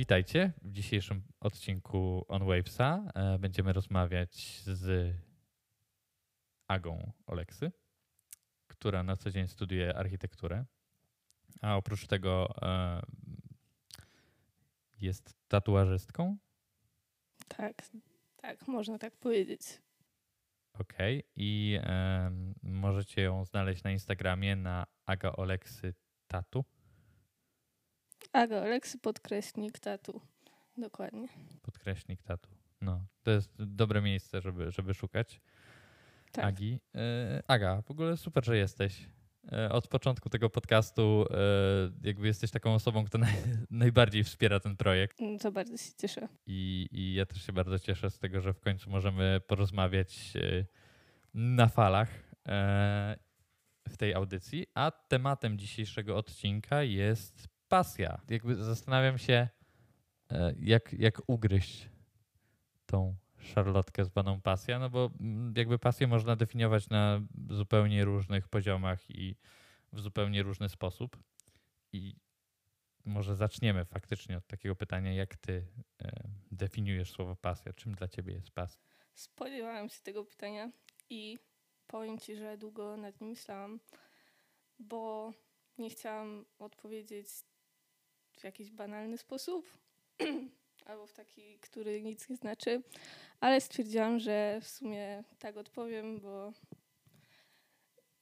Witajcie w dzisiejszym odcinku On Wavesa. E, będziemy rozmawiać z Agą Oleksy, która na co dzień studiuje architekturę, a oprócz tego e, jest tatuażystką. Tak, tak, można tak powiedzieć. Okej. Okay. I możecie ją znaleźć na Instagramie na Aga Oleksy Tatu. Aga Oleksy podkreśnik tatu. Dokładnie. Podkreśnik tatu. No, to jest dobre miejsce, żeby, żeby szukać tak. Agi. E, Aga, w ogóle super, że jesteś. E, od początku tego podcastu e, jakby jesteś taką osobą, która naj, najbardziej wspiera ten projekt. Mm, to bardzo się cieszę. I, I ja też się bardzo cieszę z tego, że w końcu możemy porozmawiać e, na falach e, w tej audycji. A tematem dzisiejszego odcinka jest pasja. Jakby zastanawiam się, e, jak, jak ugryźć tą szarlotkę zwaną pasja, no bo mm, jakby pasję można definiować na zupełnie różnych poziomach i w zupełnie różny sposób. I może zaczniemy faktycznie od takiego pytania, jak ty e, definiujesz słowo pasja? Czym dla ciebie jest pasja? Spodziewałam się tego pytania i powiem ci, że długo nad nim myślałam, bo nie chciałam odpowiedzieć w jakiś banalny sposób albo w taki, który nic nie znaczy, ale stwierdziłam, że w sumie tak odpowiem, bo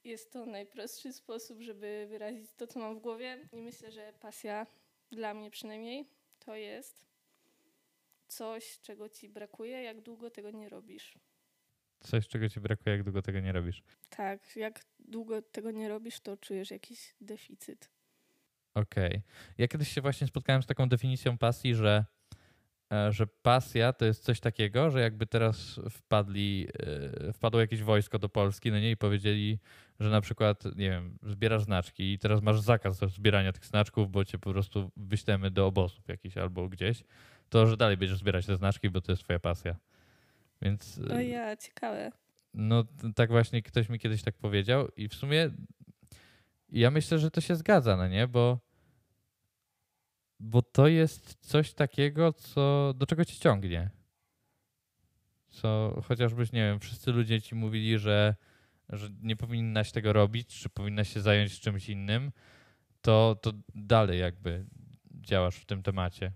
jest to najprostszy sposób, żeby wyrazić to, co mam w głowie i myślę, że pasja dla mnie przynajmniej to jest coś, czego ci brakuje, jak długo tego nie robisz. Coś, czego ci brakuje, jak długo tego nie robisz. Tak, jak długo tego nie robisz, to czujesz jakiś deficyt. Okej. Okay. Ja kiedyś się właśnie spotkałem z taką definicją pasji, że, e, że pasja to jest coś takiego, że jakby teraz wpadli, e, wpadło jakieś wojsko do Polski, no nie, i powiedzieli, że na przykład, nie wiem, zbierasz znaczki i teraz masz zakaz zbierania tych znaczków, bo cię po prostu wyślemy do obozów jakichś albo gdzieś, to że dalej będziesz zbierać te znaczki, bo to jest twoja pasja. Więc... O ja, ciekawe. No tak właśnie ktoś mi kiedyś tak powiedział i w sumie ja myślę, że to się zgadza, no nie? Bo, bo to jest coś takiego, co, do czego ci ciągnie. Co chociażbyś, nie wiem, wszyscy ludzie ci mówili, że, że nie powinnaś tego robić, czy powinnaś się zająć czymś innym, to, to dalej jakby działasz w tym temacie.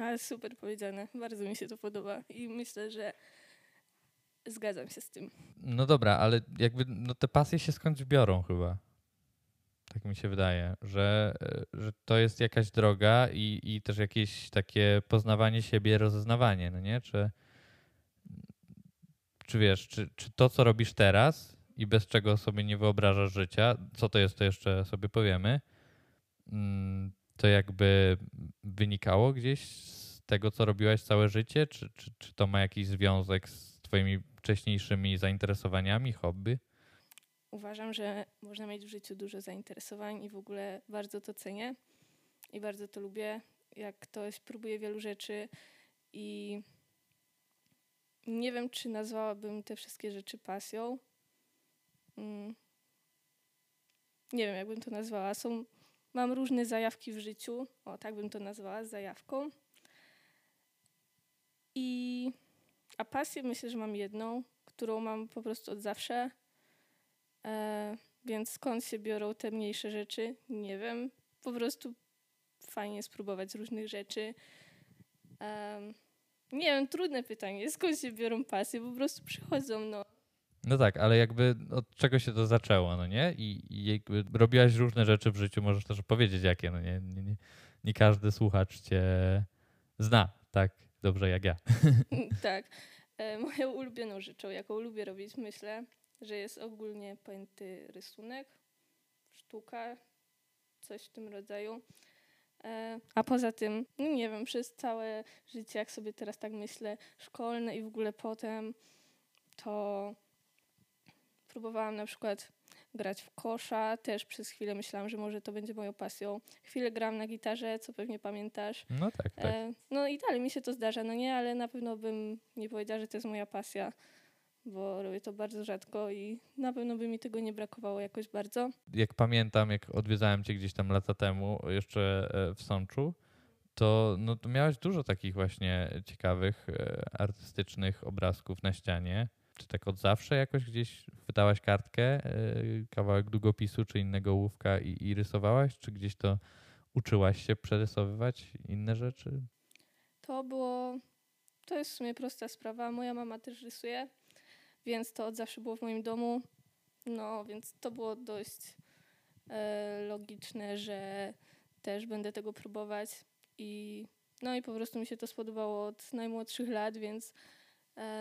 Ale super powiedziane. Bardzo mi się to podoba i myślę, że Zgadzam się z tym. No dobra, ale jakby no te pasje się skądś biorą chyba. Tak mi się wydaje, że, że to jest jakaś droga i, i też jakieś takie poznawanie siebie, rozeznawanie, no nie? Czy, czy wiesz, czy, czy to, co robisz teraz i bez czego sobie nie wyobrażasz życia, co to jest, to jeszcze sobie powiemy, mm, to jakby wynikało gdzieś z tego, co robiłaś całe życie, czy, czy, czy to ma jakiś związek z twoimi wcześniejszymi zainteresowaniami, hobby? Uważam, że można mieć w życiu dużo zainteresowań i w ogóle bardzo to cenię i bardzo to lubię, jak ktoś próbuje wielu rzeczy i nie wiem, czy nazwałabym te wszystkie rzeczy pasją. Mm. Nie wiem, jakbym to nazwała. Są, mam różne zajawki w życiu, o tak bym to nazwała, zajawką. I a pasję myślę, że mam jedną, którą mam po prostu od zawsze. E, więc skąd się biorą te mniejsze rzeczy? Nie wiem. Po prostu fajnie spróbować różnych rzeczy. E, nie wiem, trudne pytanie. Skąd się biorą pasje? Po prostu przychodzą, no. No tak, ale jakby od czego się to zaczęło, no nie? I, i jakby robiłaś różne rzeczy w życiu, możesz też powiedzieć jakie, no nie? Nie, nie, nie każdy słuchacz cię zna tak dobrze jak ja. tak. E, moją ulubioną rzeczą, jaką lubię robić, myślę, że jest ogólnie pojęty rysunek, sztuka, coś w tym rodzaju. E, a poza tym, no nie wiem, przez całe życie, jak sobie teraz tak myślę, szkolne i w ogóle potem, to próbowałam na przykład grać w kosza. Też przez chwilę myślałam, że może to będzie moją pasją. Chwilę gram na gitarze, co pewnie pamiętasz. No tak, tak. E, no i dalej mi się to zdarza, no nie, ale na pewno bym nie powiedziała, że to jest moja pasja, bo robię to bardzo rzadko i na pewno by mi tego nie brakowało jakoś bardzo. Jak pamiętam, jak odwiedzałem cię gdzieś tam lata temu, jeszcze e, w Sączu, to, no, to miałeś dużo takich właśnie ciekawych, e, artystycznych obrazków na ścianie. Czy tak od zawsze jakoś gdzieś wydałaś kartkę, e, kawałek długopisu czy innego ołówka i, i rysowałaś? Czy gdzieś to uczyłaś się przerysowywać inne rzeczy? To było, to jest w sumie prosta sprawa. Moja mama też rysuje, więc to od zawsze było w moim domu. No, więc to było dość e, logiczne, że też będę tego próbować. I, no i po prostu mi się to spodobało od najmłodszych lat, więc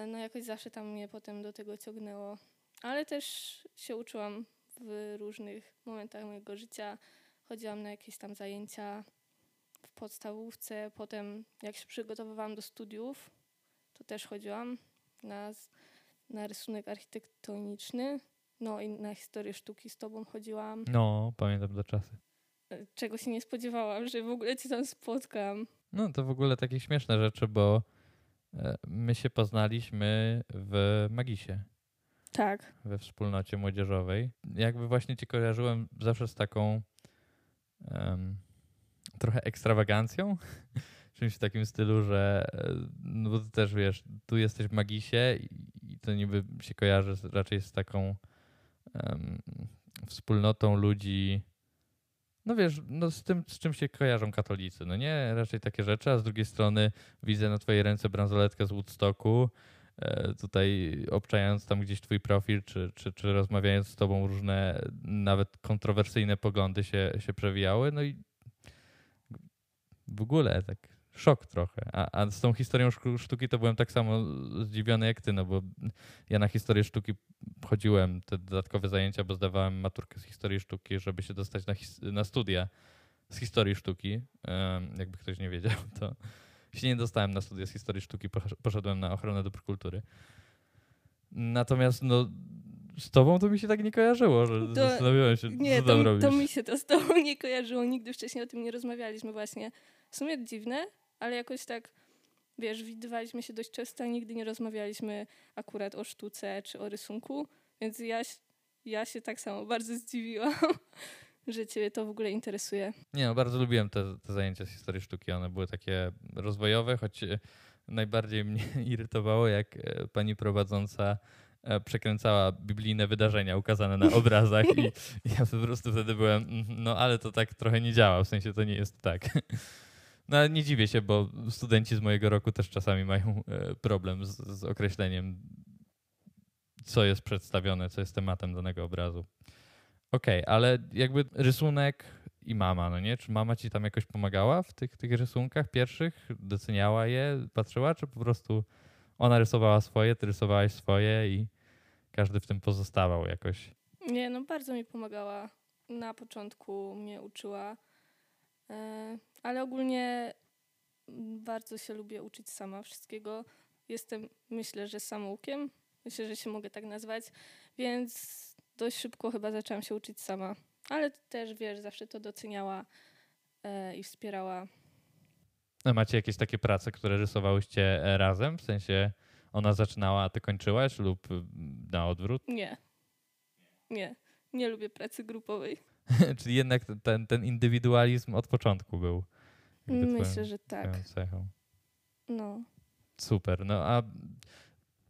no jakoś zawsze tam mnie potem do tego ciągnęło. Ale też się uczyłam w różnych momentach mojego życia. Chodziłam na jakieś tam zajęcia w podstawówce. Potem jak się przygotowywałam do studiów, to też chodziłam na, na rysunek architektoniczny. No i na historię sztuki z tobą chodziłam. No, pamiętam te czasy. E, czego się nie spodziewałam, że w ogóle cię tam spotkam. No to w ogóle takie śmieszne rzeczy, bo e, my się poznaliśmy w Magisie. Tak. We wspólnocie młodzieżowej. Jakby właśnie cię kojarzyłem zawsze z taką um, trochę ekstrawagancją. Czymś w takim stylu, że e, no bo ty też wiesz, tu jesteś w Magisie i, i to niby się kojarzy raczej z taką um, wspólnotą ludzi no wiesz, no z tym, z czym się kojarzą katolicy, no nie? Raczej takie rzeczy, a z drugiej strony widzę na twojej ręce bransoletkę z Woodstocku, e, tutaj obczając tam gdzieś twój profil, czy, czy, czy rozmawiając z tobą różne, nawet kontrowersyjne poglądy się, się przewijały, no i w ogóle tak szok trochę. A, a z tą historią sztuki to byłem tak samo zdziwiony jak ty, no bo ja na historię sztuki chodziłem, te dodatkowe zajęcia, bo zdawałem maturkę z historii sztuki, żeby się dostać na, na studia z historii sztuki. Um, jakby ktoś nie wiedział, to się nie dostałem na studia z historii sztuki, poszedłem na ochronę dóbr kultury. Natomiast no, z tobą to mi się tak nie kojarzyło, że to, zastanawiałem się, nie, co tam to, robisz. to mi się to z tobą nie kojarzyło, nigdy wcześniej o tym nie rozmawialiśmy właśnie. W sumie dziwne, ale jakoś tak, wiesz, widywaliśmy się dość często, a nigdy nie rozmawialiśmy akurat o sztuce czy o rysunku, więc ja, ja się tak samo bardzo zdziwiłam, że ciebie to w ogóle interesuje. Nie no, bardzo lubiłem te, te zajęcia z historii sztuki, one były takie rozwojowe, choć e, najbardziej mnie irytowało, jak e, pani prowadząca e, przekręcała biblijne wydarzenia ukazane na obrazach i ja po prostu wtedy byłem, mhm, no ale to tak trochę nie działa, w sensie to nie jest tak. No nie dziwię się, bo studenci z mojego roku też czasami mają e, problem z, z określeniem, co jest przedstawione, co jest tematem danego obrazu. Okej, okay, ale jakby rysunek i mama, no nie? Czy mama ci tam jakoś pomagała w tych, tych rysunkach pierwszych? Doceniała je, patrzyła, czy po prostu ona rysowała swoje, ty rysowałaś swoje i każdy w tym pozostawał jakoś? Nie, no bardzo mi pomagała. Na początku mnie uczyła ale ogólnie bardzo się lubię uczyć sama wszystkiego. Jestem, myślę, że samoukiem. Myślę, że się mogę tak nazwać. Więc dość szybko chyba zaczęłam się uczyć sama. Ale też, wiesz, zawsze to doceniała e, i wspierała. A macie jakieś takie prace, które rysowałyście e, razem? W sensie ona zaczynała, a ty kończyłaś lub na odwrót? Nie. Nie. Nie lubię pracy grupowej. Czyli jednak ten, ten indywidualizm od początku był. Myślę, że tak. Cechą. No. Super. No a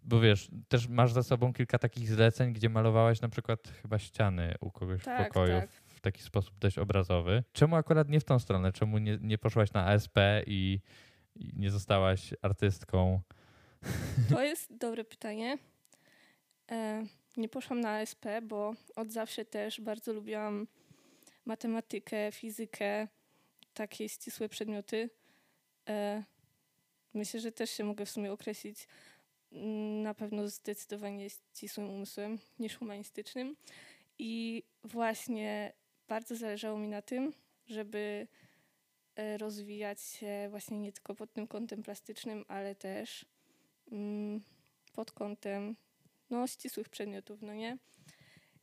bo wiesz, też masz za sobą kilka takich zleceń, gdzie malowałaś na przykład chyba ściany u kogoś tak, w pokoju tak. w taki sposób dość obrazowy. Czemu akurat nie w tą stronę? Czemu nie, nie poszłaś na ASP i, i nie zostałaś artystką? To jest dobre pytanie. E, nie poszłam na ASP, bo od zawsze też bardzo lubiłam matematykę, fizykę, takie ścisłe przedmioty. E, myślę, że też się mogę w sumie określić mm, na pewno zdecydowanie ścisłym umysłem niż humanistycznym. I właśnie bardzo zależało mi na tym, żeby e, rozwijać się właśnie nie tylko pod tym kątem plastycznym, ale też mm, pod kątem no, ścisłych przedmiotów, no nie?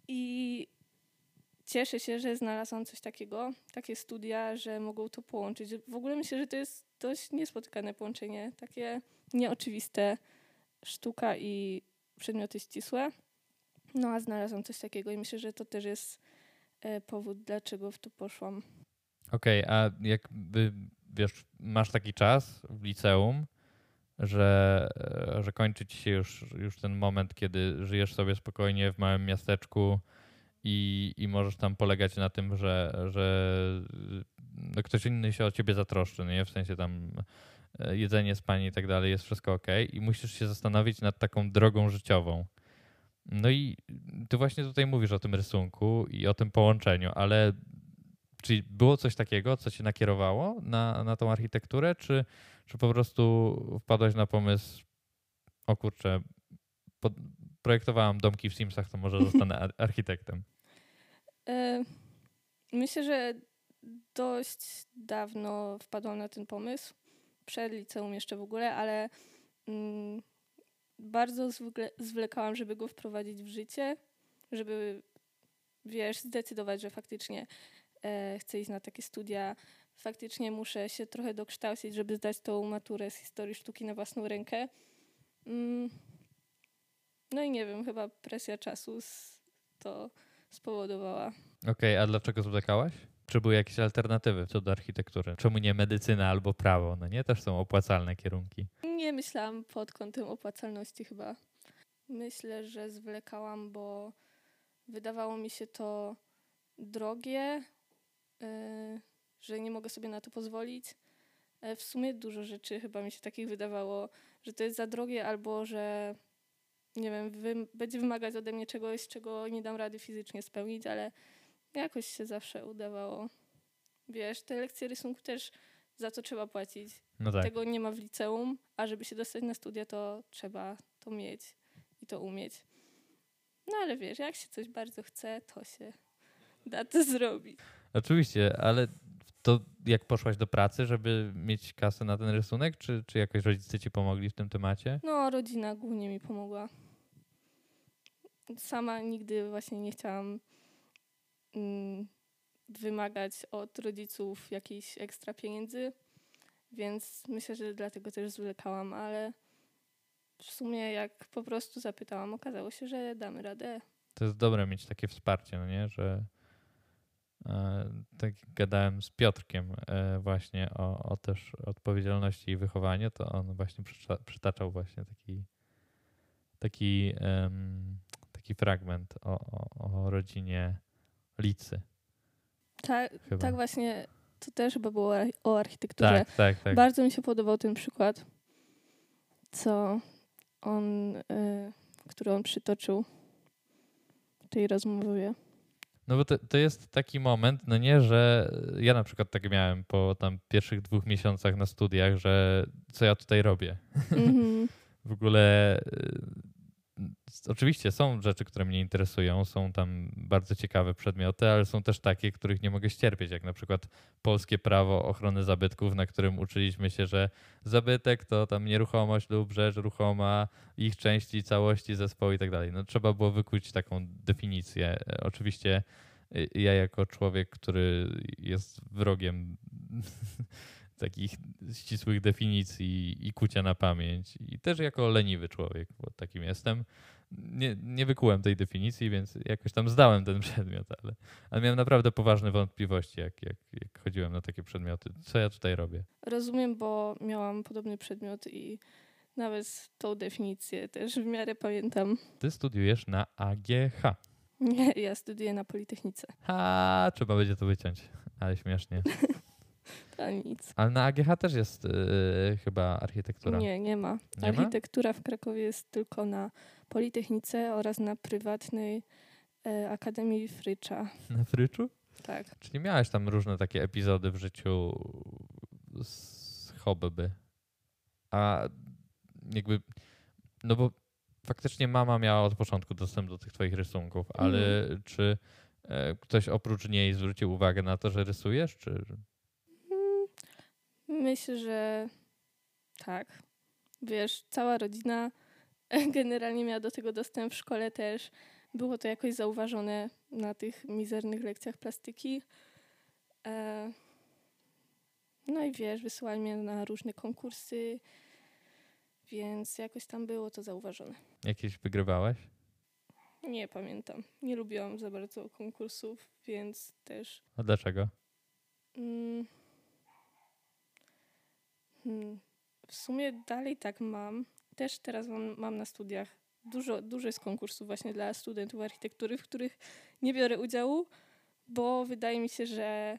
I cieszę się, że znalazłam coś takiego, takie studia, że mogą to połączyć. W ogóle myślę, że to jest dość niespotykane połączenie, takie nieoczywiste sztuka i przedmioty ścisłe. No a znalazłam coś takiego i myślę, że to też jest e, powód, dlaczego w to poszłam. Okej, okay, a jakby wiesz, masz taki czas w liceum, że, e, że kończy ci się już, już ten moment, kiedy żyjesz sobie spokojnie w małym miasteczku i, i możesz tam polegać na tym, że, że no ktoś inny się o ciebie zatroszczy, no nie? W sensie tam e, jedzenie, spanie i tak dalej, jest wszystko ok i musisz się zastanowić nad taką drogą życiową. No i ty właśnie tutaj mówisz o tym rysunku i o tym połączeniu, ale czy było coś takiego, co cię nakierowało na, na tą architekturę, czy, czy po prostu wpadłaś na pomysł, o kurczę, pod, projektowałam domki w Simsach, to może zostanę architektem? E, myślę, że dość dawno wpadłam na ten pomysł. Przed liceum jeszcze w ogóle, ale mm, bardzo zwlekałam, żeby go wprowadzić w życie, żeby, wiesz, zdecydować, że faktycznie e, chcę iść na takie studia. Faktycznie muszę się trochę dokształcić, żeby zdać tą maturę z historii sztuki na własną rękę. Mm, no i nie wiem, chyba presja czasu to spowodowała. Okej, okay, a dlaczego zwlekałaś? Czy były jakieś alternatywy co do architektury? Czemu nie medycyna albo prawo? No nie, też są opłacalne kierunki. Nie myślałam pod kątem opłacalności chyba. Myślę, że zwlekałam, bo wydawało mi się to drogie, yy, że nie mogę sobie na to pozwolić. E, w sumie dużo rzeczy chyba mi się takich wydawało, że to jest za drogie albo że nie wiem, wy, będzie wymagać ode mnie czegoś, czego nie dam rady fizycznie spełnić, ale jakoś się zawsze udawało. Wiesz, te lekcje rysunku też za to trzeba płacić. No tak. Tego nie ma w liceum, a żeby się dostać na studia, to trzeba to mieć i to umieć. No ale wiesz, jak się coś bardzo chce, to się da to zrobić. Oczywiście, ale to jak poszłaś do pracy, żeby mieć kasę na ten rysunek, czy, czy jakoś rodzice ci pomogli w tym temacie? No, rodzina głównie mi pomogła. Sama nigdy właśnie nie chciałam mm, wymagać od rodziców jakichś ekstra pieniędzy, więc myślę, że dlatego też zwlekałam, ale w sumie jak po prostu zapytałam, okazało się, że damy radę. To jest dobre mieć takie wsparcie, no nie, że E, tak gadałem z Piotrkiem e, właśnie o, o też odpowiedzialności i wychowaniu, to on właśnie przytaczał właśnie taki taki, um, taki fragment o, o, o rodzinie Licy. Tak, tak właśnie, to też chyba było o architekturze. Tak, tak, tak. Bardzo mi się podobał ten przykład, co on, y, który on przytoczył w tej rozmowie. No bo to, to jest taki moment, no nie, że ja na przykład tak miałem po tam pierwszych dwóch miesiącach na studiach, że co ja tutaj robię. Mm -hmm. w ogóle oczywiście są rzeczy, które mnie interesują, są tam bardzo ciekawe przedmioty, ale są też takie, których nie mogę ścierpieć, jak na przykład polskie prawo ochrony zabytków, na którym uczyliśmy się, że zabytek to tam nieruchomość lub rzecz ruchoma, ich części, całości zespołu i tak dalej. No trzeba było wykuć taką definicję. Oczywiście y, ja jako człowiek, który jest wrogiem takich ścisłych definicji i kucia na pamięć. I też jako leniwy człowiek, bo takim jestem. Nie, nie wykułem tej definicji, więc jakoś tam zdałem ten przedmiot, ale, ale miałem naprawdę poważne wątpliwości, jak, jak, jak chodziłem na takie przedmioty. Co ja tutaj robię? Rozumiem, bo miałam podobny przedmiot i nawet tą definicję też w miarę pamiętam. Ty studiujesz na AGH. Nie, ja studiuję na Politechnice. Ha, trzeba będzie to wyciąć, ale śmiesznie. To nic. Ale na AGH też jest yy, chyba architektura. Nie, nie ma. Nie architektura ma? w Krakowie jest tylko na Politechnice oraz na prywatnej e, Akademii Frycza. Na Fryczu? Tak. Czyli miałeś tam różne takie epizody w życiu z hobby. A jakby, no bo faktycznie mama miała od początku dostęp do tych twoich rysunków, ale mm. czy e, ktoś oprócz niej zwrócił uwagę na to, że rysujesz, czy... Myślę, że tak. Wiesz, cała rodzina generalnie miała do tego dostęp w szkole też. Było to jakoś zauważone na tych mizernych lekcjach plastyki. E, no i wiesz, wysyłali mnie na różne konkursy, więc jakoś tam było to zauważone. Jakieś wygrywałeś? Nie pamiętam. Nie lubiłam za bardzo konkursów, więc też. A dlaczego? Mm, w sumie dalej tak mam. Też teraz mam, mam na studiach dużo, dużo jest konkursów właśnie dla studentów architektury, w których nie biorę udziału, bo wydaje mi się, że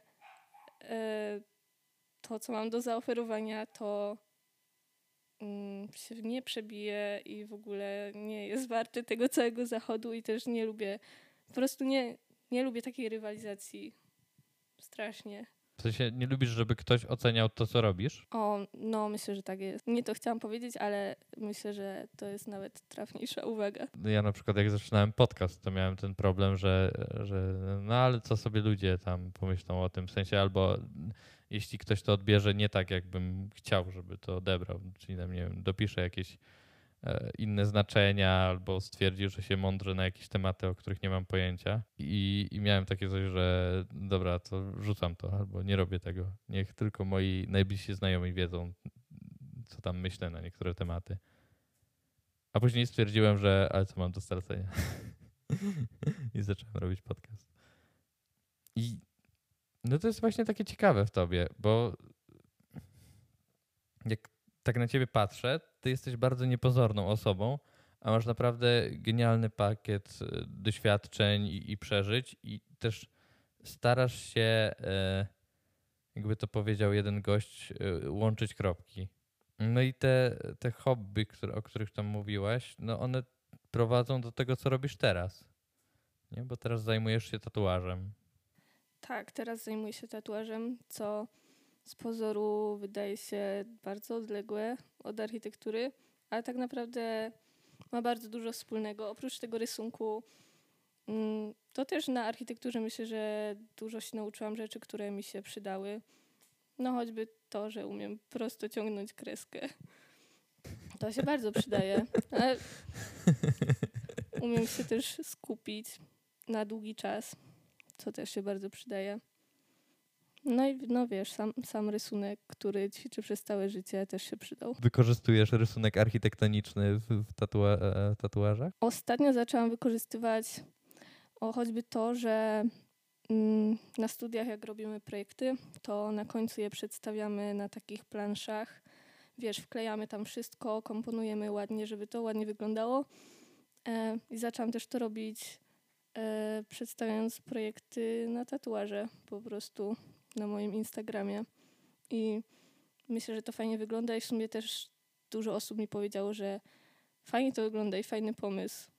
e, to, co mam do zaoferowania, to mm, się nie przebije i w ogóle nie jest warte tego całego zachodu i też nie lubię, po prostu nie, nie lubię takiej rywalizacji strasznie. W sensie nie lubisz, żeby ktoś oceniał to, co robisz? O, no myślę, że tak jest. Nie to chciałam powiedzieć, ale myślę, że to jest nawet trafniejsza uwaga. Ja na przykład jak zaczynałem podcast, to miałem ten problem, że, że no ale co sobie ludzie tam pomyślą o tym, w sensie albo jeśli ktoś to odbierze nie tak, jakbym chciał, żeby to odebrał, czyli nie wiem, dopisze jakieś inne znaczenia albo stwierdził, że się mądrze na jakieś tematy, o których nie mam pojęcia. I, I, miałem takie coś, że dobra, to rzucam to albo nie robię tego. Niech tylko moi najbliżsi znajomi wiedzą, co tam myślę na niektóre tematy. A później stwierdziłem, że ale co mam do stracenia. I zacząłem robić podcast. I no to jest właśnie takie ciekawe w tobie, bo jak tak na ciebie patrzę, ty jesteś bardzo niepozorną osobą, a masz naprawdę genialny pakiet e, doświadczeń i, i przeżyć i też starasz się, e, jakby to powiedział jeden gość, e, łączyć kropki. No i te, te hobby, które, o których tam mówiłaś, no one prowadzą do tego, co robisz teraz. Nie? Bo teraz zajmujesz się tatuażem. Tak, teraz zajmuję się tatuażem, co z pozoru wydaje się bardzo odległe od architektury, ale tak naprawdę ma bardzo dużo wspólnego. Oprócz tego rysunku, mm, to też na architekturze myślę, że dużo się nauczyłam rzeczy, które mi się przydały. No choćby to, że umiem prosto ciągnąć kreskę. To się bardzo przydaje. Ale umiem się też skupić na długi czas, co też się bardzo przydaje. No i no wiesz, sam, sam rysunek, który ćwiczę przez całe życie, też się przydał. Wykorzystujesz rysunek architektoniczny w, w tatua e, tatuażach? Ostatnio zaczęłam wykorzystywać o choćby to, że mm, na studiach, jak robimy projekty, to na końcu je przedstawiamy na takich planszach. Wiesz, wklejamy tam wszystko, komponujemy ładnie, żeby to ładnie wyglądało. E, I zaczęłam też to robić, e, przedstawiając projekty na tatuaże po prostu na moim Instagramie i myślę, że to fajnie wygląda i w sumie też dużo osób mi powiedziało, że fajnie to wygląda i fajny pomysł.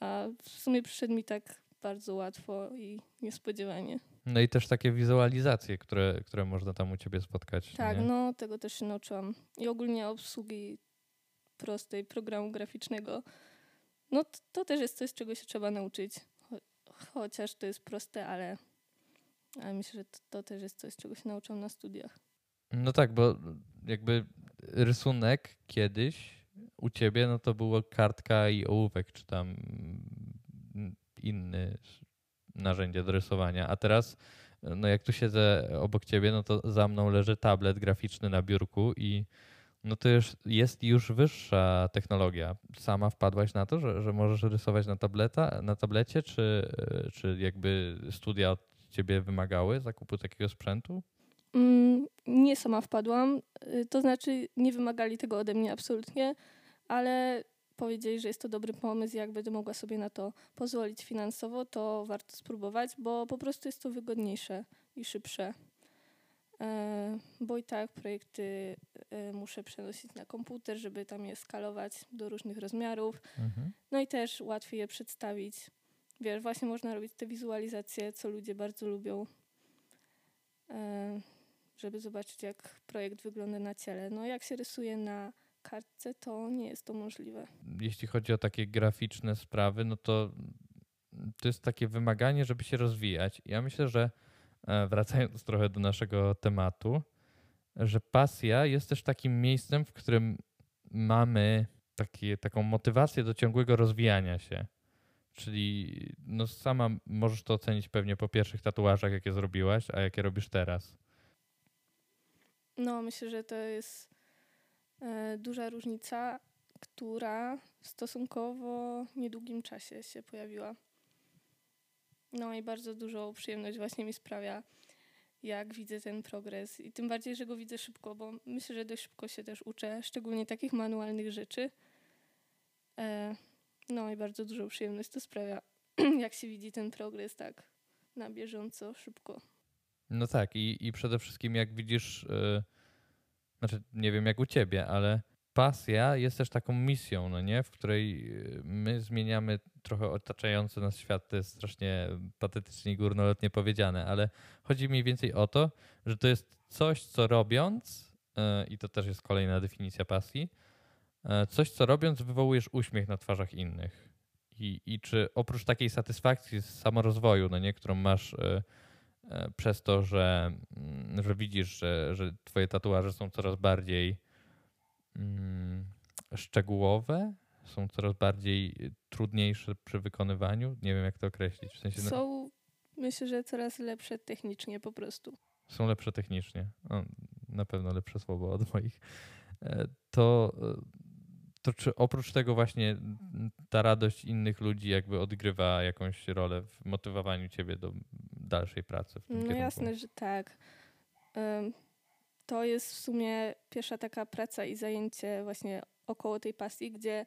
A w sumie przyszedł mi tak bardzo łatwo i niespodziewanie. No i też takie wizualizacje, które, które można tam u ciebie spotkać. Tak, nie? no tego też się nauczyłam. I ogólnie obsługi prostej programu graficznego. No to, to też jest coś, czego się trzeba nauczyć. Cho chociaż to jest proste, ale ale myślę, że to, to też jest coś, czego się nauczą na studiach. No tak, bo jakby rysunek kiedyś u ciebie, no to było kartka i ołówek, czy tam inny narzędzie do rysowania. A teraz, no jak tu siedzę obok ciebie, no to za mną leży tablet graficzny na biurku i no to już jest już wyższa technologia. Sama wpadłaś na to, że, że możesz rysować na, tableta, na tablecie, czy, czy jakby studia od ciebie wymagały zakupu takiego sprzętu? Mm, nie sama wpadłam. Y, to znaczy, nie wymagali tego ode mnie absolutnie, ale powiedzieli, że jest to dobry pomysł, jak będę mogła sobie na to pozwolić finansowo, to warto spróbować, bo po prostu jest to wygodniejsze i szybsze. E, bo i tak projekty e, muszę przenosić na komputer, żeby tam je skalować do różnych rozmiarów. Mhm. No i też łatwiej je przedstawić wiesz, właśnie można robić te wizualizacje, co ludzie bardzo lubią, e, żeby zobaczyć, jak projekt wygląda na ciele. No, jak się rysuje na kartce, to nie jest to możliwe. Jeśli chodzi o takie graficzne sprawy, no to to jest takie wymaganie, żeby się rozwijać. Ja myślę, że e, wracając trochę do naszego tematu, że pasja jest też takim miejscem, w którym mamy takie, taką motywację do ciągłego rozwijania się. Czyli no sama możesz to ocenić pewnie po pierwszych tatuażach, jakie zrobiłaś, a jakie robisz teraz. No, myślę, że to jest e, duża różnica, która w stosunkowo niedługim czasie się pojawiła. No i bardzo dużą przyjemność właśnie mi sprawia, jak widzę ten progres. I tym bardziej, że go widzę szybko, bo myślę, że dość szybko się też uczę, szczególnie takich manualnych rzeczy. E, no i bardzo dużą przyjemność to sprawia, jak się widzi ten progres tak na bieżąco, szybko. No tak, i, i przede wszystkim jak widzisz, yy, znaczy nie wiem jak u ciebie, ale pasja jest też taką misją, no nie? W której y, my zmieniamy trochę otaczający nas świat. To jest strasznie patetycznie i górnolotnie powiedziane, ale chodzi mniej więcej o to, że to jest coś, co robiąc, yy, i to też jest kolejna definicja pasji, coś, co robiąc wywołujesz uśmiech na twarzach innych. I, i czy oprócz takiej satysfakcji z samorozwoju, no nie, którą masz y, przez to, że, mm, że widzisz, że, że twoje tatuaże są coraz bardziej mm, szczegółowe, są coraz bardziej trudniejsze przy wykonywaniu. Nie wiem, jak to określić. W sensie, no są, myślę, że coraz lepsze technicznie po prostu. Są lepsze technicznie. O, na pewno lepsze słowo od moich. E, to, e, to czy oprócz tego właśnie ta radość innych ludzi jakby odgrywa jakąś rolę w motywowaniu ciebie do dalszej pracy w tym No kierunku? jasne, że tak. To jest w sumie pierwsza taka praca i zajęcie właśnie około tej pasji, gdzie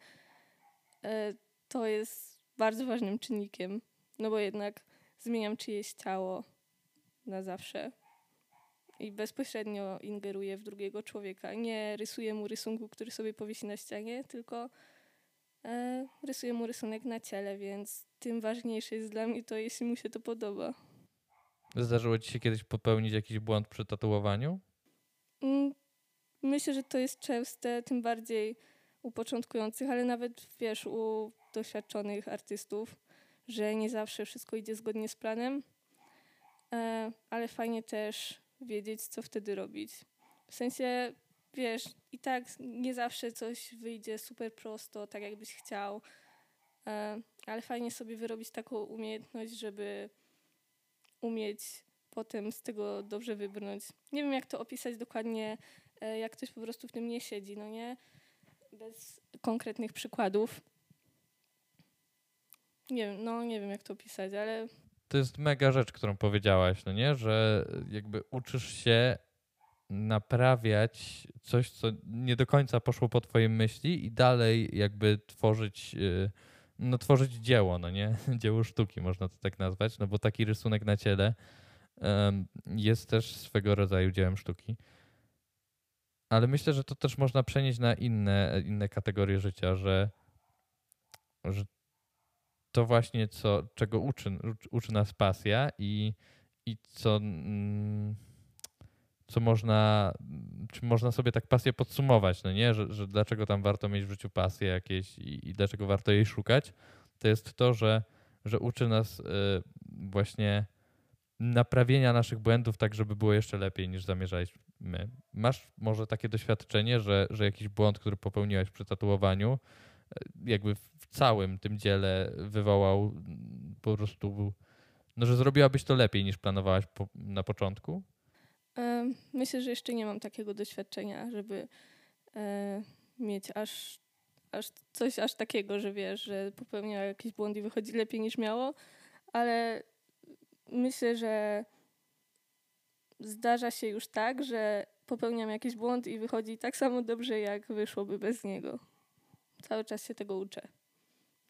e, to jest bardzo ważnym czynnikiem, no bo jednak zmieniam czyjeś ciało na zawsze i bezpośrednio ingeruję w drugiego człowieka. Nie rysuję mu rysunku, który sobie powiesi na ścianie, tylko e, rysuję mu rysunek na ciele, więc tym ważniejsze jest dla mnie to, jeśli mu się to podoba. Zdarzyło ci się kiedyś popełnić jakiś błąd przy tatuowaniu? Mm, myślę, że to jest częste, tym bardziej u początkujących, ale nawet wiesz, u doświadczonych artystów, że nie zawsze wszystko idzie zgodnie z planem, e, ale fajnie też wiedzieć, co wtedy robić. W sensie, wiesz, i tak nie zawsze coś wyjdzie super prosto, tak jakbyś chciał, e, ale fajnie sobie wyrobić taką umiejętność, żeby umieć potem z tego dobrze wybrnąć. Nie wiem, jak to opisać dokładnie, e, jak ktoś po prostu w tym nie siedzi, no nie? Bez konkretnych przykładów. Nie wiem, no nie wiem, jak to opisać, ale... To jest mega rzecz, którą powiedziałaś, no nie? Że jakby uczysz się naprawiać coś, co nie do końca poszło po twojej myśli i dalej jakby tworzyć... Yy no, tworzyć dzieło, no nie? Dzieło sztuki, można to tak nazwać, no bo taki rysunek na ciele jest też swego rodzaju dziełem sztuki. Ale myślę, że to też można przenieść na inne, inne kategorie życia, że, że to właśnie, co, czego uczy, uczy nas pasja i, i co, mm, co można, czy można sobie tak pasję podsumować, no nie, że, że dlaczego tam warto mieć w życiu pasję jakieś i, i dlaczego warto jej szukać, to jest to, że, że uczy nas y, właśnie naprawienia naszych błędów tak, żeby było jeszcze lepiej niż zamierzaliśmy. Masz może takie doświadczenie, że, że jakiś błąd, który popełniłeś przy tatuowaniu, jakby w całym tym dziele wywołał po prostu, no, że zrobiłabyś to lepiej niż planowałaś po, na początku? Myślę, że jeszcze nie mam takiego doświadczenia, żeby e, mieć aż, aż coś aż takiego, że wiesz, że popełnia jakiś błąd i wychodzi lepiej niż miało, ale myślę, że zdarza się już tak, że popełniam jakiś błąd i wychodzi tak samo dobrze, jak wyszłoby bez niego. Cały czas się tego uczę.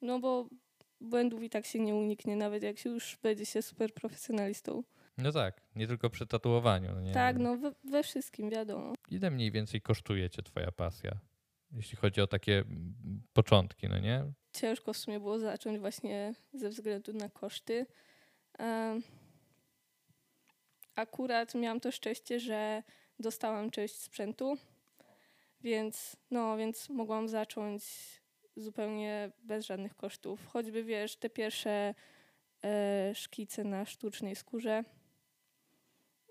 No bo błędów i tak się nie uniknie, nawet jak się już będzie się super profesjonalistą. No tak, nie tylko przy tatuowaniu. No nie? Tak, no we, we, wszystkim, wiadomo. Ile mniej więcej kosztuje cię twoja pasja? Jeśli chodzi o takie początki, no nie? Ciężko w sumie było zacząć właśnie ze względu na koszty. Akurat miałam to szczęście, że dostałam część sprzętu, więc no, więc mogłam zacząć zupełnie bez żadnych kosztów. Choćby wiesz, te pierwsze e, szkice na sztucznej skórze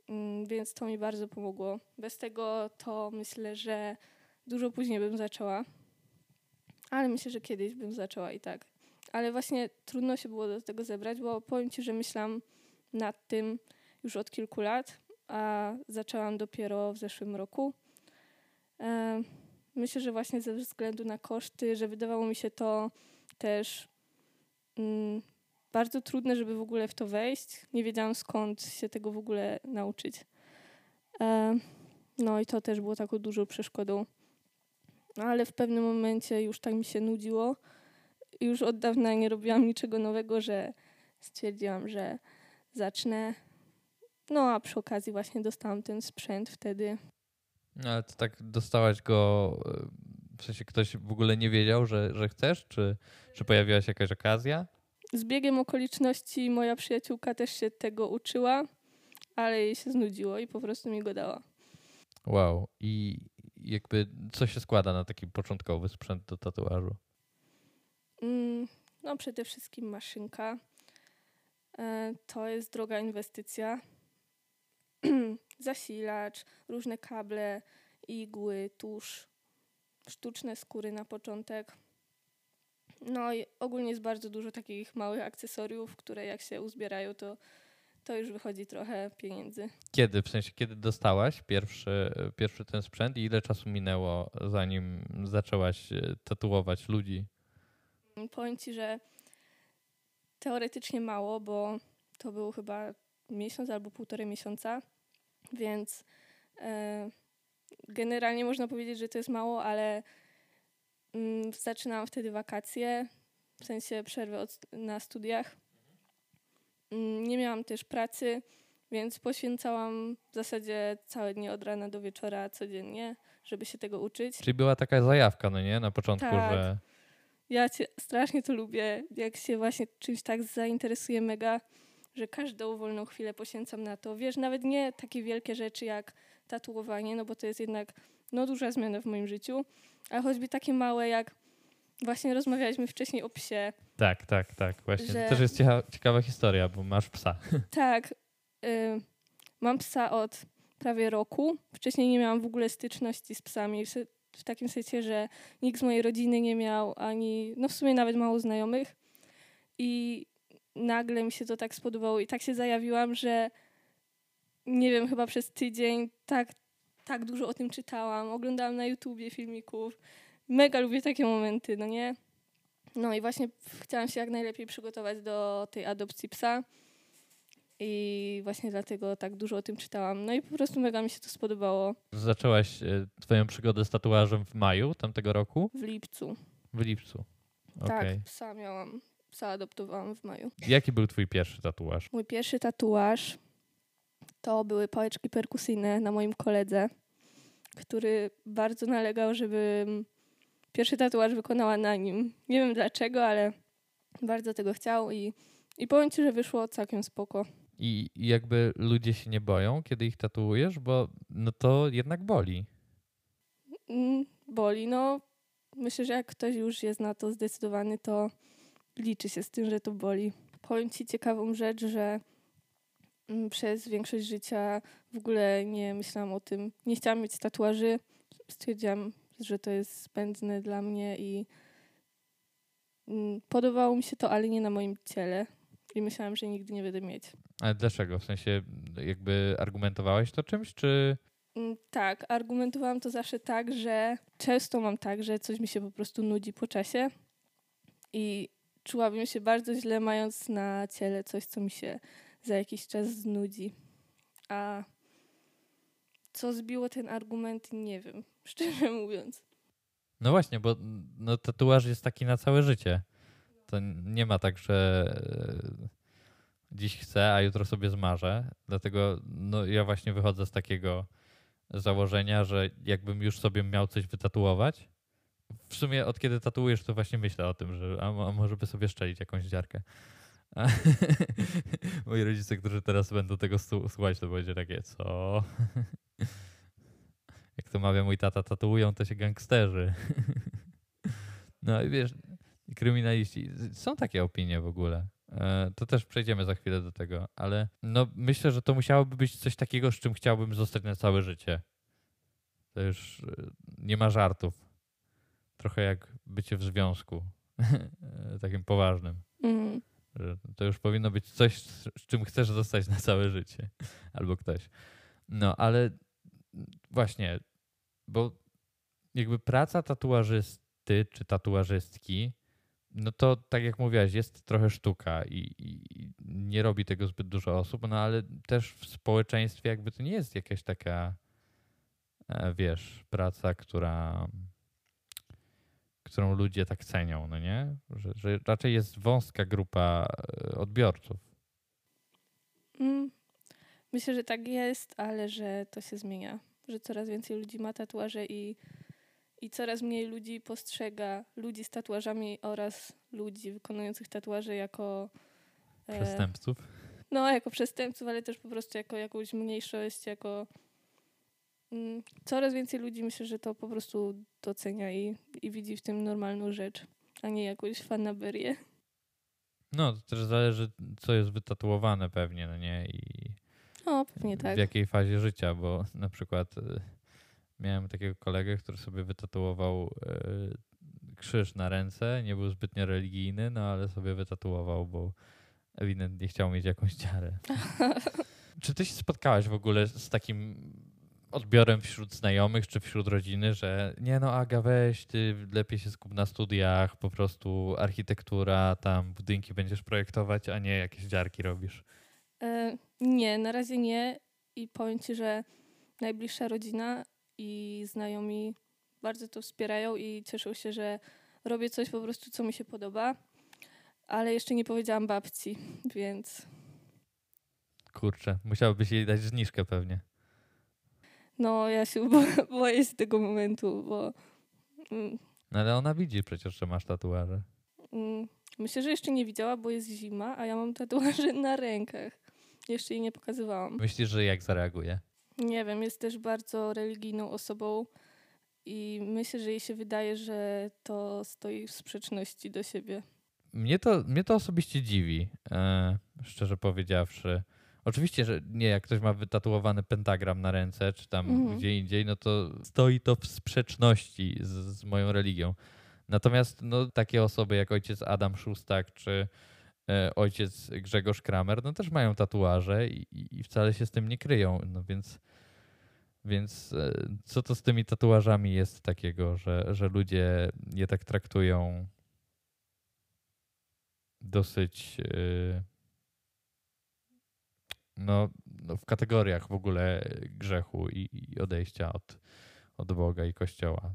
Mm, więc to mi bardzo pomogło. Bez tego to myślę, że dużo później bym zaczęła, ale myślę, że kiedyś bym zaczęła i tak. Ale właśnie trudno się było do tego zebrać, bo powiem Ci, że myślałam nad tym już od kilku lat, a zaczęłam dopiero w zeszłym roku. Myślę, że właśnie ze względu na koszty, że wydawało mi się to też mm, bardzo trudne, żeby w ogóle w to wejść. Nie wiedziałam skąd się tego w ogóle nauczyć. E, no i to też było taką dużą przeszkodą. No, ale w pewnym momencie już tak mi się nudziło. Już od dawna nie robiłam niczego nowego, że stwierdziłam, że zacznę. No a przy okazji właśnie dostałam ten sprzęt wtedy. No, ale to tak dostałaś go, e, w sensie ktoś w ogóle nie wiedział, że, że chcesz, czy, czy pojawiła się jakaś okazja? Z biegiem okoliczności moja przyjaciółka też się tego uczyła, ale jej się znudziło i po prostu mi go dała. Wow. I jakby co się składa na taki początkowy sprzęt do tatuażu? Mm, no przede wszystkim maszynka. E, to jest droga inwestycja. Zasilacz, różne kable, igły, tusz, sztuczne skóry na początek. No i ogólnie jest bardzo dużo takich małych akcesoriów, które jak się uzbierają, to, to już wychodzi trochę pieniędzy. Kiedy, w sensie kiedy dostałaś pierwszy, pierwszy ten sprzęt i ile czasu minęło, zanim zaczęłaś e, tatuować ludzi? Powiem Ci, że teoretycznie mało, bo to był chyba miesiąc albo półtorej miesiąca, więc e, generalnie można powiedzieć, że to jest mało, ale mm, zaczynałam wtedy wakacje, w sensie przerwę od, na studiach. Mm, nie miałam też pracy, więc poświęcałam w zasadzie całe dnie od rana do wieczora codziennie, żeby się tego uczyć. Czyli była taka zajawka, no nie? Na początku, Tak. że Ja cię strasznie to lubię, jak się właśnie czymś tak zainteresuję mega, że każdą wolną chwilę poświęcam na to. Wiesz, nawet nie takie wielkie rzeczy jak tatuowanie, no bo to jest jednak no, duża zmiana w moim życiu, ale choćby takie małe jak właśnie rozmawialiśmy wcześniej o psie. tak, tak, tak. Właśnie. Że- To też jest ciekawa, ciekawa historia, bo masz psa. Tak, y, mam psa od prawie roku. Wcześniej nie miałam w ogóle styczności z psami, w, w takim sensie, że nikt z mojej rodziny nie miał, ani, no w sumie nawet mało znajomych. I nagle mi się to tak spodobało i tak się zajawiłam, że nie wiem, chyba przez tydzień tak, tak dużo o tym czytałam, oglądałam na YouTubie filmików. Mega lubię takie momenty, no nie? No i właśnie chciałam się jak najlepiej przygotować do tej adopcji psa. I właśnie dlatego tak dużo o tym czytałam. No i po prostu mega mi się to spodobało Zaczęłaś e, twoją przygodę z tatuażem w maju tamtego roku? w lipcu. W lipcu. Okej. Tak, psa miałam. Psa adoptowałam w maju. Jaki był twój pierwszy tatuaż? Mój pierwszy tatuaż to były pałeczki perkusyjne na moim koledze, który bardzo nalegał, żebym pierwszy tatuaż wykonała na nim. Nie wiem dlaczego, ale bardzo tego chciał i, i powiem ci, że wyszło całkiem spoko. I i jakby ludzie się nie boją, kiedy ich tatuujesz, bo no to jednak boli. Mm, boli. No, myślę, że jak ktoś już jest na to zdecydowany, to liczy się z tym, że to boli. Powiem Ci ciekawą rzecz, że mm, przez większość życia w ogóle nie myślałam o tym. Nie chciałam mieć tatuaży. Stwierdziłam, że to jest zbędne dla mnie i mm, podobało mi się to, ale nie na moim ciele. I myślałam, że nigdy nie będę mieć. Ale dlaczego? W sensie jakby argumentowałeś to czymś, czy Mm, Tak, argumentowałam to zawsze tak, że często mam tak, że coś mi się po prostu nudzi po czasie i czułabym się bardzo źle, mając na ciele coś, co mi się za jakiś czas znudzi. A co zbiło ten argument, nie wiem, szczerze mówiąc. No właśnie, bo no, tatuaż jest taki na całe życie. To nie ma tak, że e, dziś chcę, a jutro sobie zmarzę. Dlatego no, ja właśnie wychodzę z takiego założenia, że jakbym już sobie miał coś wytatuować, w sumie od kiedy tatuujesz, to właśnie myślę o tym, że a, a może by sobie szczelić jakąś dziarkę. Moi rodzice, którzy teraz będą tego słuchać, to będzie takie, co? Jak to mawia mój tata, tatuują to się gangsterzy. No i wiesz, kryminaliści, są takie opinie w ogóle. E, To też przejdziemy za chwilę do tego, ale no myślę, że to musiałoby być coś takiego, z czym chciałbym zostać na całe życie. To już e, nie ma żartów. Trochę jak bycie w związku. Takim poważnym. Mm. Że to już powinno być coś, z z czym chcesz zostać na całe życie. Albo ktoś. No, ale właśnie, bo jakby praca tatuażysty czy tatuażystki no to tak jak mówiłaś, jest trochę sztuka i, i, nie robi tego zbyt dużo osób, no ale też w społeczeństwie jakby to nie jest jakaś taka, e, wiesz, praca, która którą ludzie tak cenią, no nie? Że, że raczej jest wąska grupa e, odbiorców. Mm, myślę, że tak jest, ale że to się zmienia. Że coraz więcej ludzi ma tatuaże i i coraz mniej ludzi postrzega ludzi z tatuażami oraz ludzi wykonujących tatuaże jako e, przestępców. No, jako przestępców, ale też po prostu jako jakąś mniejszość, jako coraz więcej ludzi myślę, że to po prostu docenia i, i widzi w tym normalną rzecz, a nie jakąś fanaberię. No, to też zależy, co jest wytatuowane pewnie, no nie? I no, pewnie tak. W jakiej fazie życia, bo na przykład y, Miałem takiego kolegę, który sobie wytatuował e, krzyż na ręce. Nie był zbytnio religijny, no ale sobie wytatuował, bo ewidentnie chciał mieć jakąś dziarę. czy ty się spotkałaś w ogóle z takim odbiorem wśród znajomych czy wśród rodziny, że nie no Aga weź, ty lepiej się skup na studiach, po prostu architektura, tam budynki będziesz projektować, a nie jakieś dziarki robisz? E, nie, na razie nie i powiem ci, że najbliższa rodzina i znajomi bardzo to wspierają i cieszą się, że robię coś po prostu, co mi się podoba. Ale jeszcze nie powiedziałam babci, więc. Kurczę, musiałabyś jej dać zniżkę pewnie. No, ja się bo boję się tego momentu, bo. Mm. No ale ona widzi przecież, że masz tatuaże. Mm, myślę, że jeszcze nie widziała, bo jest zima, a ja mam tatuaże na rękach. Jeszcze jej nie pokazywałam. Myślisz, że jak zareaguje? Nie wiem, jest też bardzo religijną osobą i myślę, że jej się wydaje, że to stoi w sprzeczności do siebie. Mnie to, mnie to osobiście dziwi, e, szczerze powiedziawszy. Oczywiście, że nie, jak ktoś ma wytatuowany pentagram na ręce, czy tam mhm. gdzie indziej, no to stoi to w sprzeczności z, z moją religią. Natomiast no, takie osoby jak ojciec Adam Szustak, czy e, ojciec Grzegorz Kramer, no też mają tatuaże i, i, wcale się z tym nie kryją. No więc więc e, co to z tymi tatuażami jest takiego, że, że ludzie je tak traktują dosyć e, no, no w kategoriach w ogóle grzechu i, i odejścia od, od Boga i Kościoła?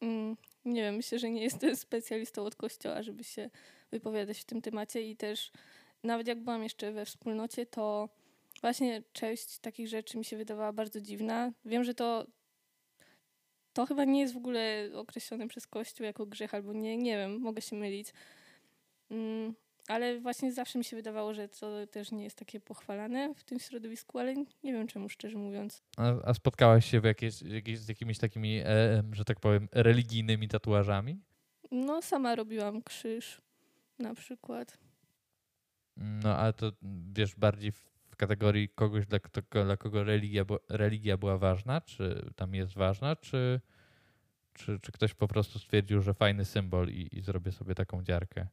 Mm, nie wiem, myślę, że nie jestem specjalistą od Kościoła, żeby się wypowiadać w tym temacie i też nawet jak byłam jeszcze we wspólnocie, to właśnie część takich rzeczy mi się wydawała bardzo dziwna. Wiem, że to to chyba nie jest w ogóle określone przez Kościół jako grzech albo nie, nie wiem, mogę się mylić. Mm, ale właśnie zawsze mi się wydawało, że to też nie jest takie pochwalane w tym środowisku, ale nie wiem czemu, szczerze mówiąc. A, a spotkałaś się w jakieś, jakieś, z jakimiś takimi, e, że tak powiem, religijnymi tatuażami? No, sama robiłam krzyż na przykład. No, ale to wiesz, bardziej w kategorii kogoś, dla, dla kogo religia, religia była ważna, czy tam jest ważna, czy, czy, czy ktoś po prostu stwierdził, że fajny symbol i, i zrobię sobie taką dziarkę?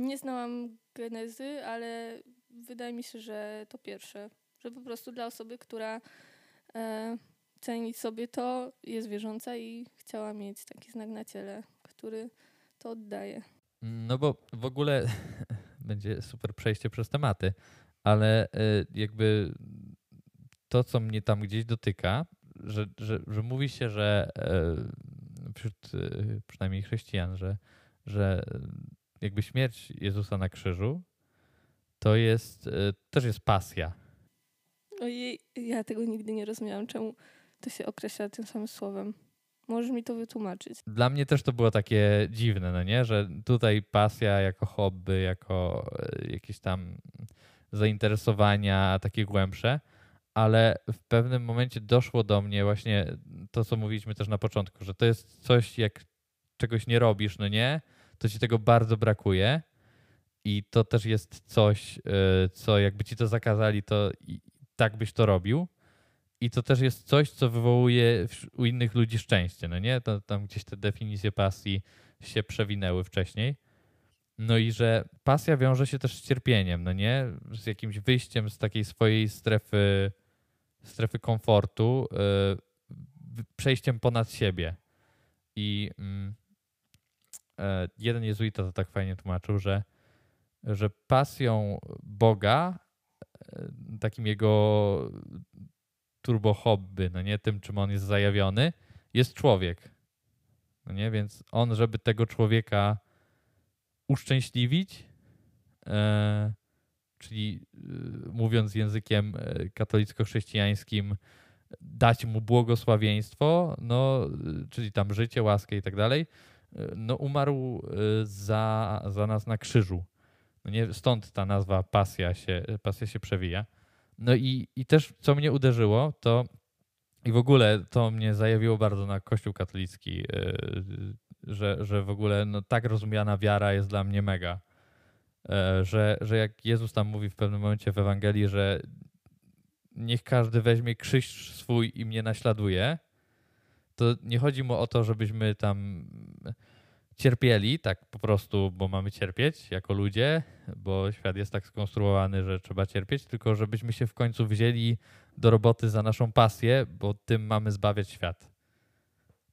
Nie znałam genezy, ale wydaje mi się, że to pierwsze. Że po prostu dla osoby, która e, ceni sobie to, jest wierząca i chciała mieć taki znak na ciele, który to oddaje. No bo w ogóle będzie super przejście przez tematy, ale y, jakby to, co mnie tam gdzieś dotyka, że, że, że mówi się, że e, wśród y, przynajmniej chrześcijan, że, że jakby śmierć Jezusa na krzyżu to jest y, też jest pasja. Ojej, ja tego nigdy nie rozumiałam, czemu to się określa tym samym słowem. Możesz mi to wytłumaczyć. Dla mnie też to było takie dziwne, no nie? Że tutaj pasja jako hobby, jako e, jakieś tam zainteresowania takie głębsze, ale w pewnym momencie doszło do mnie właśnie to, co mówiliśmy też na początku, że to jest coś, jak czegoś nie robisz, no nie? To ci tego bardzo brakuje. I to też jest coś, e, co jakby ci to zakazali, to tak byś to robił. I to też jest coś, co wywołuje u innych ludzi szczęście, no nie? To, tam gdzieś te definicje pasji się przewinęły wcześniej. No i że pasja wiąże się też z cierpieniem, no nie? Z jakimś wyjściem z takiej swojej strefy, strefy komfortu, yy, przejściem ponad siebie. I, e, jeden jezuita to tak fajnie tłumaczył, że, że pasją Boga, e, takim jego turbo hobby, no nie tym, czym on jest zajawiony, jest człowiek. No nie, więc on, żeby tego człowieka uszczęśliwić, e, czyli e, mówiąc językiem e, katolicko-chrześcijańskim, dać mu błogosławieństwo, no, czyli tam życie, łaskę i tak dalej, no umarł za, za nas na krzyżu. No nie, stąd ta nazwa pasja się, pasja się przewija. No i, i też co mnie uderzyło, to i w ogóle to mnie zajawiło bardzo na Kościół katolicki, że, że w ogóle no, tak rozumiana wiara jest dla mnie mega. E, że, że jak Jezus tam mówi w pewnym momencie w Ewangelii, że niech każdy weźmie krzyż swój i mnie naśladuje, to nie chodzi mu o to, żebyśmy tam cierpieli, tak po prostu, bo mamy cierpieć jako ludzie, bo świat jest tak skonstruowany, że trzeba cierpieć, tylko żebyśmy się w końcu wzięli do roboty za naszą pasję, bo tym mamy zbawiać świat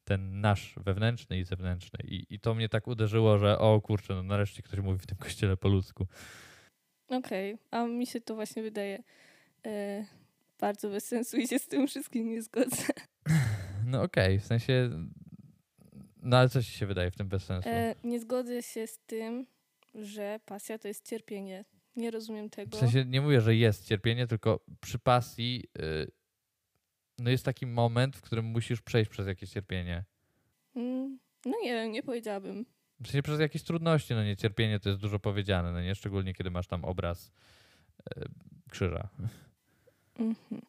ten nasz wewnętrzny i zewnętrzny. I, i to mnie tak uderzyło, że o kurczę, no nareszcie ktoś mówi w tym kościele po ludzku. Okej, okay. a mi się to właśnie wydaje e, bardzo bez sensu i się z tym wszystkim nie zgodzę. No okej, okay. w sensie no ale co ci się wydaje w tym bez sensu? E, nie zgodzę się z tym, że pasja to jest cierpienie. Nie rozumiem tego. W sensie nie mówię, że jest cierpienie, tylko przy pasji y, no jest taki moment, w którym musisz przejść przez jakieś cierpienie. Mm, no nie wiem, nie powiedziałabym. W sensie przez jakieś trudności, no nie, cierpienie to jest dużo powiedziane, no nie, szczególnie kiedy masz tam obraz e, krzyża. Mhm.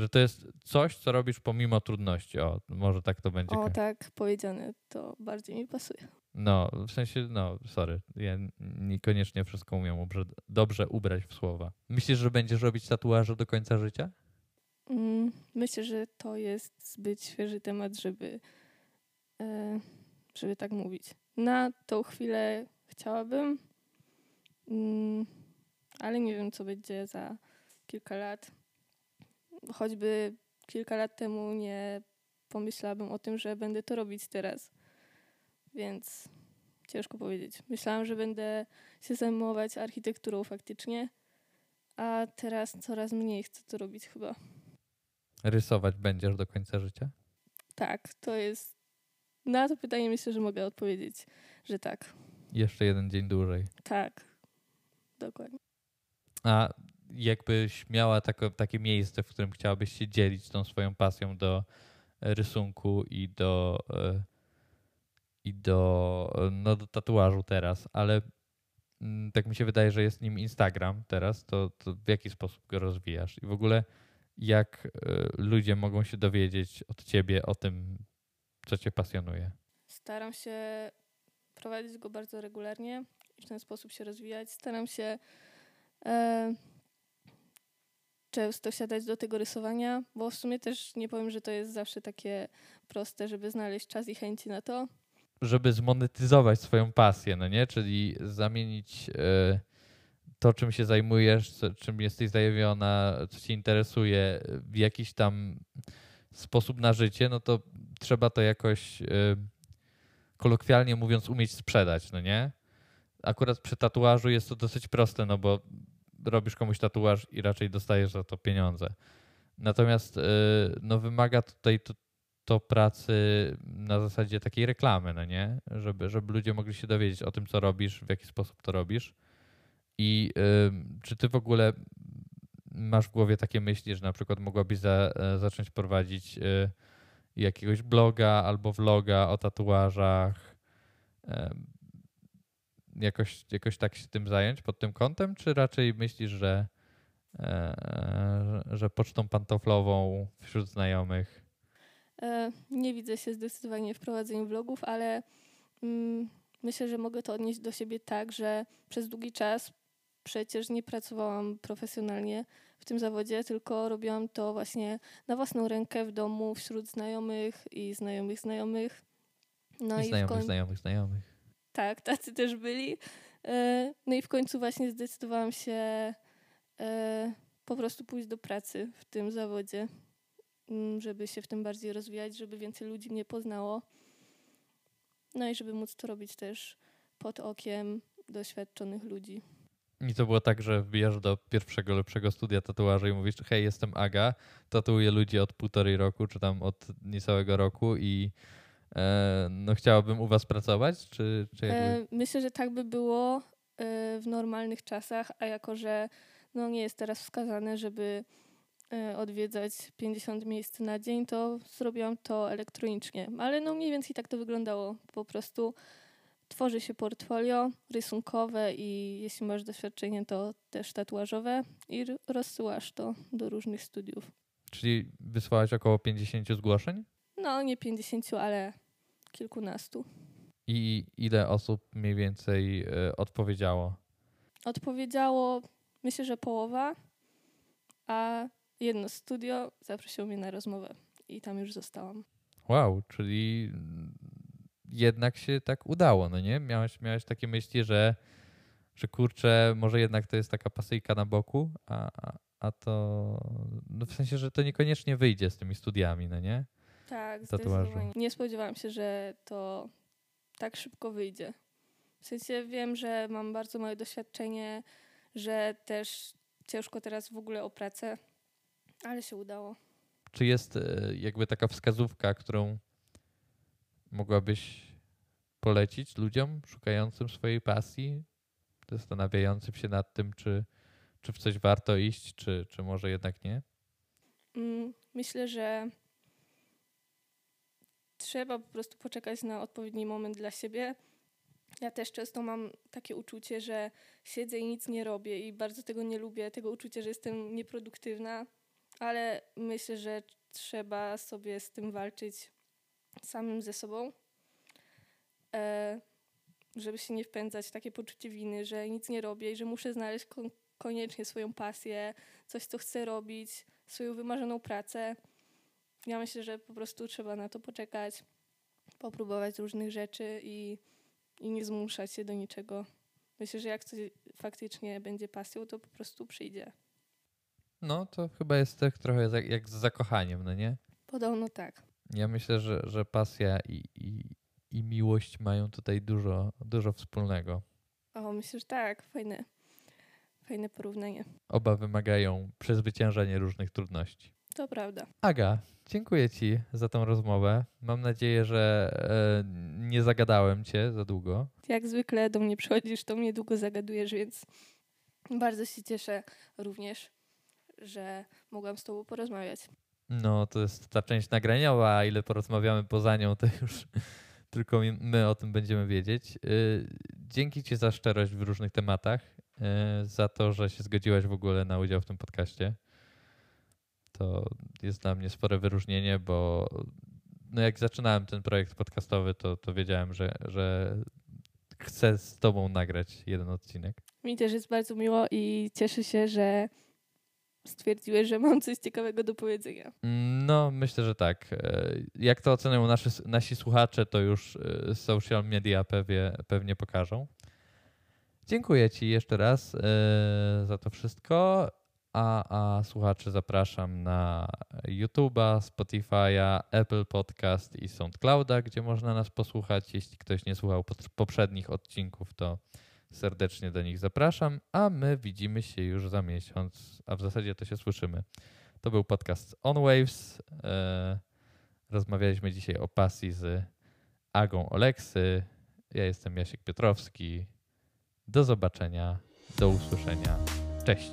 Że to jest coś, co robisz pomimo trudności. O, może tak to będzie. O, tak powiedziane, to bardziej mi pasuje. No, w sensie, no, sorry, ja niekoniecznie wszystko umiem dobrze ubrać w słowa. Myślisz, że będziesz robić tatuaże do końca życia? Mm, myślę, że to jest zbyt świeży temat, żeby, e, żeby tak mówić. Na tą chwilę chciałabym, mm, ale nie wiem, co będzie za kilka lat. Choćby kilka lat temu nie pomyślałabym o tym, że będę to robić teraz. Więc ciężko powiedzieć. Myślałam, że będę się zajmować architekturą faktycznie, a teraz coraz mniej chcę to robić chyba. Rysować będziesz do końca życia? Tak, to jest. Na to pytanie myślę, że mogę odpowiedzieć, że tak. Jeszcze jeden dzień dłużej. Tak, dokładnie. A jakbyś miała tako, takie miejsce, w którym chciałabyś się dzielić tą swoją pasją do rysunku i do, e, i do, no, do tatuażu teraz, ale mm, tak mi się wydaje, że jest nim Instagram teraz, to, to w jaki sposób go rozwijasz? I w ogóle jak e, ludzie mogą się dowiedzieć od ciebie o tym, co cię pasjonuje? Staram się prowadzić go bardzo regularnie i w ten sposób się rozwijać. Staram się e, często siadać do tego rysowania, bo w sumie też nie powiem, że to jest zawsze takie proste, żeby znaleźć czas i chęci na to. Żeby zmonetyzować swoją pasję, no nie? Czyli zamienić. E, to, czym się zajmujesz, czym jesteś zajawiona, co cię interesuje w jakiś tam sposób na życie, no to trzeba to jakoś y, kolokwialnie mówiąc umieć sprzedać, no nie? Akurat przy tatuażu jest to dosyć proste, no bo robisz komuś tatuaż i raczej dostajesz za to pieniądze. Natomiast y, no wymaga tutaj to, to pracy na zasadzie takiej reklamy, no nie? Żeby, żeby ludzie mogli się dowiedzieć o tym, co robisz, w jaki sposób to robisz. I y, czy ty w ogóle masz w głowie takie myśli, że na przykład mogłabyś za, e, zacząć prowadzić y, jakiegoś bloga albo vloga o tatuażach? Y, jakoś, jakoś tak się tym zająć pod tym kątem, czy raczej myślisz, że, e, że pocztą pantoflową wśród znajomych? E, nie widzę się zdecydowanie w prowadzeniu vlogów, ale mm, myślę, że mogę to odnieść do siebie tak, że przez długi czas przecież nie pracowałam profesjonalnie w tym zawodzie, tylko robiłam to właśnie na własną rękę w domu, wśród znajomych i znajomych znajomych. No I, i znajomych, koń... znajomych, znajomych. Tak, tacy też byli. E, no i w końcu właśnie zdecydowałam się e, po prostu pójść do pracy w tym zawodzie, mm, żeby się w tym bardziej rozwijać, żeby więcej ludzi mnie poznało. No i żeby móc to robić też pod okiem doświadczonych ludzi. I to było tak, że wbijasz do pierwszego lepszego studia tatuaży i mówisz, hej, jestem Aga, tatuuję ludzi od półtorej roku, czy tam od niecałego roku i no chciałabym u was pracować, czy, czy jakby... E, myślę, że tak by było e, w normalnych czasach, a jako, że no, nie jest teraz wskazane, żeby e, odwiedzać 50 miejsc na dzień, to zrobiłam to elektronicznie. Ale no mniej więcej tak to wyglądało. Po prostu tworzy się portfolio rysunkowe i jeśli masz doświadczenie, to też tatuażowe i rozsyłasz to do różnych studiów. Czyli wysłałaś około 50 zgłoszeń? No nie 50, ale kilkunastu. I ile osób mniej więcej e, odpowiedziało? Odpowiedziało, myślę, że połowa, a jedno studio zaprosiło mnie na rozmowę i tam już zostałam. Wow, czyli jednak się tak udało, no nie? Miałeś, miałeś takie myśli, że, że kurczę, może jednak to jest taka pasyjka na boku, a, a, a to no w sensie, że to niekoniecznie wyjdzie z tymi studiami, no nie? Tak, Tatuażu. zdecydowanie. Nie spodziewałam się, że to tak szybko wyjdzie. W sensie wiem, że mam bardzo małe doświadczenie, że też ciężko teraz w ogóle o pracę, ale się udało. Czy jest e, jakby taka wskazówka, którą mogłabyś polecić ludziom szukającym swojej pasji, zastanawiającym się nad tym, czy, czy w coś warto iść, czy, czy może jednak nie? Mm, Myślę, że trzeba po prostu poczekać na odpowiedni moment dla siebie. Ja też często mam takie uczucie, że siedzę i nic nie robię i bardzo tego nie lubię, tego uczucia, że jestem nieproduktywna, ale myślę, że trzeba sobie z tym walczyć samym ze sobą, e, żeby się nie wpędzać w takie poczucie winy, że nic nie robię i że muszę znaleźć kon- koniecznie swoją pasję, coś, co chcę robić, swoją wymarzoną pracę. Ja myślę, że po prostu trzeba na to poczekać, popróbować różnych rzeczy i, i nie zmuszać się do niczego. Myślę, że jak coś faktycznie będzie pasją, to po prostu przyjdzie. No, to chyba jest tak trochę jak, z zakochaniem, no nie? Podobno tak. Ja myślę, że, że pasja i, i, i miłość mają tutaj dużo, dużo wspólnego. O, myślę, że tak. Fajne, fajne porównanie. Oba wymagają przezwyciężenia różnych trudności. To prawda. Aga, dziękuję Ci za tą rozmowę. Mam nadzieję, że e, nie zagadałem Cię za długo. Jak zwykle do mnie przychodzisz, to mnie długo zagadujesz, więc bardzo się cieszę również, że mogłam z Tobą porozmawiać. No, to jest ta część nagraniowa, a ile porozmawiamy poza nią, to już tylko my o tym będziemy wiedzieć. Y, Dzięki Ci za szczerość w różnych tematach, y, za to, że się zgodziłaś w ogóle na udział w tym podcaście. To jest dla mnie spore wyróżnienie, bo no jak zaczynałem ten projekt podcastowy, to, to wiedziałem, że, że chcę z Tobą nagrać jeden odcinek. Mi też jest bardzo miło i cieszę się, że stwierdziłeś, że mam coś ciekawego do powiedzenia. No, myślę, że tak. E, Jak to ocenią nasi, nasi słuchacze, to już e, social media pewnie, pewnie pokażą. Dziękuję Ci jeszcze raz e, za to wszystko. A, a słuchaczy zapraszam na YouTube'a, Spotify'a, Apple Podcast i SoundClouda, gdzie można nas posłuchać. Jeśli ktoś nie słuchał poprzednich odcinków, to serdecznie do nich zapraszam. A my widzimy się już za miesiąc, a w zasadzie to się słyszymy. To był podcast On Waves. E, Rozmawialiśmy dzisiaj o pasji z Agą Oleksy. Ja jestem Jasiek Piotrowski. Do zobaczenia, do usłyszenia. Cześć.